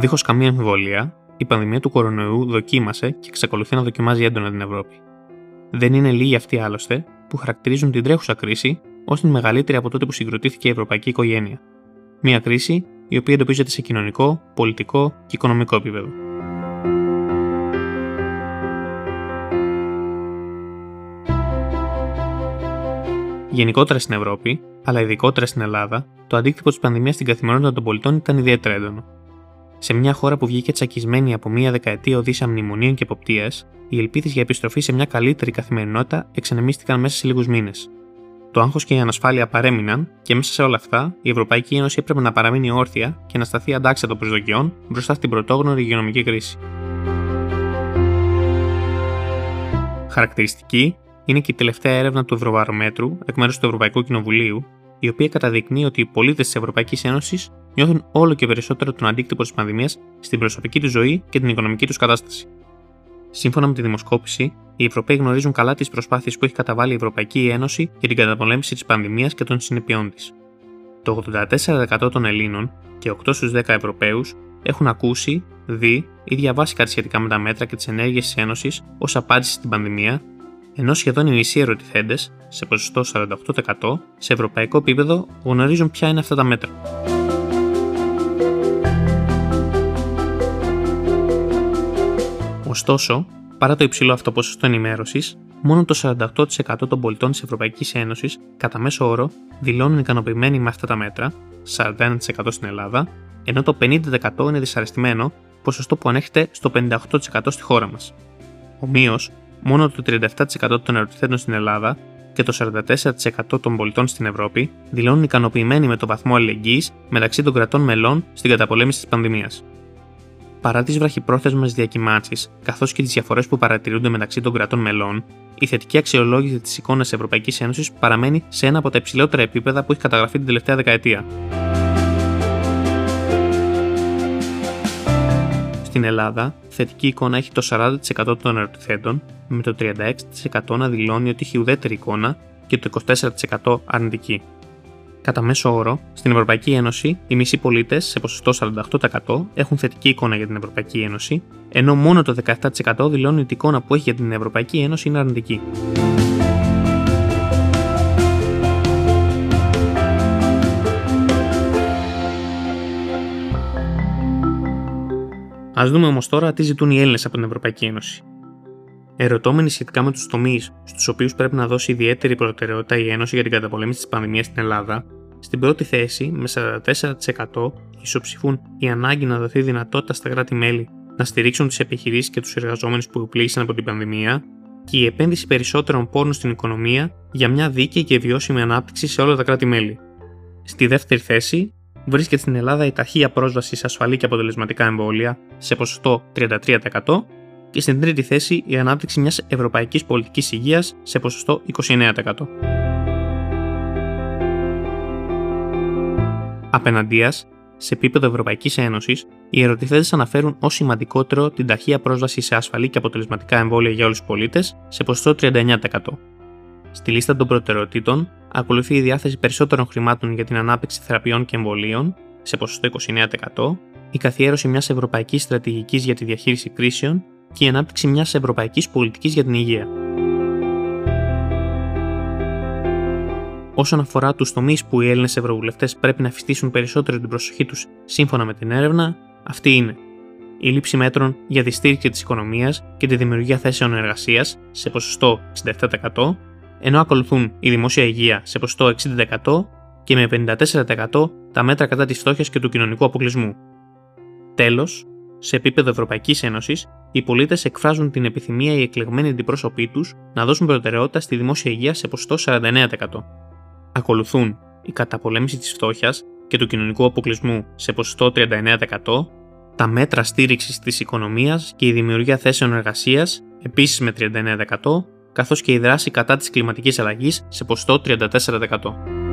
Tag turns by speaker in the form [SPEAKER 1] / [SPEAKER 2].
[SPEAKER 1] Δίχως καμία αμφιβολία, η πανδημία του κορονοϊού δοκίμασε και εξακολουθεί να δοκιμάζει έντονα την Ευρώπη. Δεν είναι λίγοι αυτοί άλλωστε που χαρακτηρίζουν την τρέχουσα κρίση ως την μεγαλύτερη από τότε που συγκροτήθηκε η ευρωπαϊκή οικογένεια. Μια κρίση η οποία εντοπίζεται σε κοινωνικό, πολιτικό και οικονομικό επίπεδο. Γενικότερα στην Ευρώπη, αλλά ειδικότερα στην Ελλάδα, το αντίκτυπο της πανδημίας στην καθημερινότητα των πολιτών ήταν ιδιαίτερα έντονο. Σε μια χώρα που βγήκε τσακισμένη από μια δεκαετία οδύσα μνημονίων και εποπτείας, οι ελπίδες για επιστροφή σε μια καλύτερη καθημερινότητα εξανεμίστηκαν μέσα σε λίγους μήνες. Το άγχος και η ανασφάλεια παρέμειναν και μέσα σε όλα αυτά η Ευρωπαϊκή Ένωση έπρεπε να παραμείνει όρθια και να σταθεί αντάξια των προσδοκιών μπροστά στην πρωτόγνωρη υγειονομική κρίση. Χαρακτηριστική είναι και η τελευταία έρευνα του Ευρωβαρομέτρου εκ μέρους του Ευρωπαϊκού Κοινοβουλίου, η οποία καταδεικνύει ότι οι πολίτες της Ευρωπαϊκής Ένωσης νιώθουν όλο και περισσότερο τον αντίκτυπο της πανδημίας στην προσωπική τους ζωή και την οικονομική τους κατάσταση. Σύμφωνα με τη δημοσκόπηση, οι Ευρωπαίοι γνωρίζουν καλά τις προσπάθειες που έχει καταβάλει η Ευρωπαϊκή Ένωση για την καταπολέμηση της πανδημίας και των συνεπειών της. Το 84% των Ελλήνων και 8 στους 10 Ευρωπαίους έχουν ακούσει, δει ή διαβάσει κάτι σχετικά με τα μέτρα και τις ενέργειες της Ένωσης ως απάντηση στην πανδημία ενώ σχεδόν οι μισοί ερωτηθέντες, σε ποσοστό 48%, σε ευρωπαϊκό επίπεδο γνωρίζουν ποια είναι αυτά τα μέτρα. Ωστόσο, παρά το υψηλό αυτό ποσοστό ενημέρωσης, μόνο το 48% των πολιτών της Ευρωπαϊκής Ένωσης κατά μέσο όρο δηλώνουν ικανοποιημένοι με αυτά τα μέτρα, 41% στην Ελλάδα, ενώ το 50% είναι δυσαρεστημένο, ποσοστό που ανέχεται στο 58% στη χώρα μας. Ομοίως, μόνο το 37% των ερωτηθέντων στην Ελλάδα και το 44% των πολιτών στην Ευρώπη δηλώνουν ικανοποιημένοι με το βαθμό αλληλεγγύης μεταξύ των κρατών μελών στην καταπολέμηση της πανδημίας. Παρά τις βραχυπρόθεσμες διακυμάνσεις καθώς και τις διαφορές που παρατηρούνται μεταξύ των κρατών μελών, η θετική αξιολόγηση της εικόνας τη Ευρωπαϊκής Ένωσης παραμένει σε ένα από τα υψηλότερα επίπεδα που έχει καταγραφεί την τελευταία δεκαετία. Στην Ελλάδα, θετική εικόνα έχει το 40% των ερωτηθέντων, με το 36% να δηλώνει ότι έχει ουδέτερη εικόνα και το 24% αρνητική. Κατά μέσο όρο, στην Ευρωπαϊκή Ένωση, οι μισοί πολίτες, σε ποσοστό 48%, έχουν θετική εικόνα για την Ευρωπαϊκή Ένωση, ενώ μόνο το 17% δηλώνει ότι η εικόνα που έχει για την Ευρωπαϊκή Ένωση είναι αρνητική. Α δούμε όμως τώρα τι ζητούν οι Έλληνες από την Ευρωπαϊκή Ένωση. Ερωτώμενοι σχετικά με τους τομείς στους οποίους πρέπει να δώσει ιδιαίτερη προτεραιότητα η Ένωση για την καταπολέμηση της πανδημίας στην Ελλάδα, στην πρώτη θέση, με 44%, ισοψηφούν η ανάγκη να δοθεί δυνατότητα στα κράτη-μέλη να στηρίξουν τις επιχειρήσεις και τους εργαζόμενους που πλήγησαν από την πανδημία και η επένδυση περισσότερων πόρων στην οικονομία για μια δίκαιη και βιώσιμη ανάπτυξη σε όλα τα κράτη-μέλη. Στη δεύτερη θέση βρίσκεται στην Ελλάδα η ταχεία πρόσβαση σε ασφαλή και αποτελεσματικά εμβόλια σε ποσοστό 33% και στην τρίτη θέση η ανάπτυξη μιας ευρωπαϊκής πολιτικής υγείας σε ποσοστό 29%. Απέναντίας, σε επίπεδο Ευρωπαϊκής Ένωσης, οι ερωτηθέντες αναφέρουν ως σημαντικότερο την ταχεία πρόσβαση σε ασφαλή και αποτελεσματικά εμβόλια για όλους τους πολίτες σε ποσοστό 39%. Στη λίστα των προτεραιοτήτων ακολουθεί η διάθεση περισσότερων χρημάτων για την ανάπτυξη θεραπείων και εμβολίων σε ποσοστό 29%, η καθιέρωση μιας ευρωπαϊκής στρατηγικής για τη διαχείριση κρίσεων και η ανάπτυξη μιας ευρωπαϊκής πολιτικής για την υγεία. Όσον αφορά τους τομείς που οι Έλληνες Ευρωβουλευτές πρέπει να αφιστήσουν περισσότερο την προσοχή τους σύμφωνα με την έρευνα, αυτή είναι η λήψη μέτρων για τη στήριξη της οικονομίας και τη δημιουργία θέσεων εργασίας σε ποσοστό 67%, ενώ ακολουθούν η δημόσια υγεία σε ποσοστό 60% και με 54% τα μέτρα κατά της φτώχειας και του κοινωνικού αποκλεισμού. Τέλος, σε επίπεδο Ευρωπαϊκής Ένωσης, οι πολίτες εκφράζουν την επιθυμία οι εκλεγμένοι αντιπρόσωποι τους να δώσουν προτεραιότητα στη δημόσια υγεία σε ποσοστό 49%. Ακολουθούν η καταπολέμηση της φτώχειας και του κοινωνικού αποκλεισμού σε ποσοστό 39%, τα μέτρα στήριξης της οικονομίας και η δημιουργία θέσεων εργασίας επίσης με 39%, καθώς και η δράση κατά της κλιματικής αλλαγής σε ποσοστό 34%.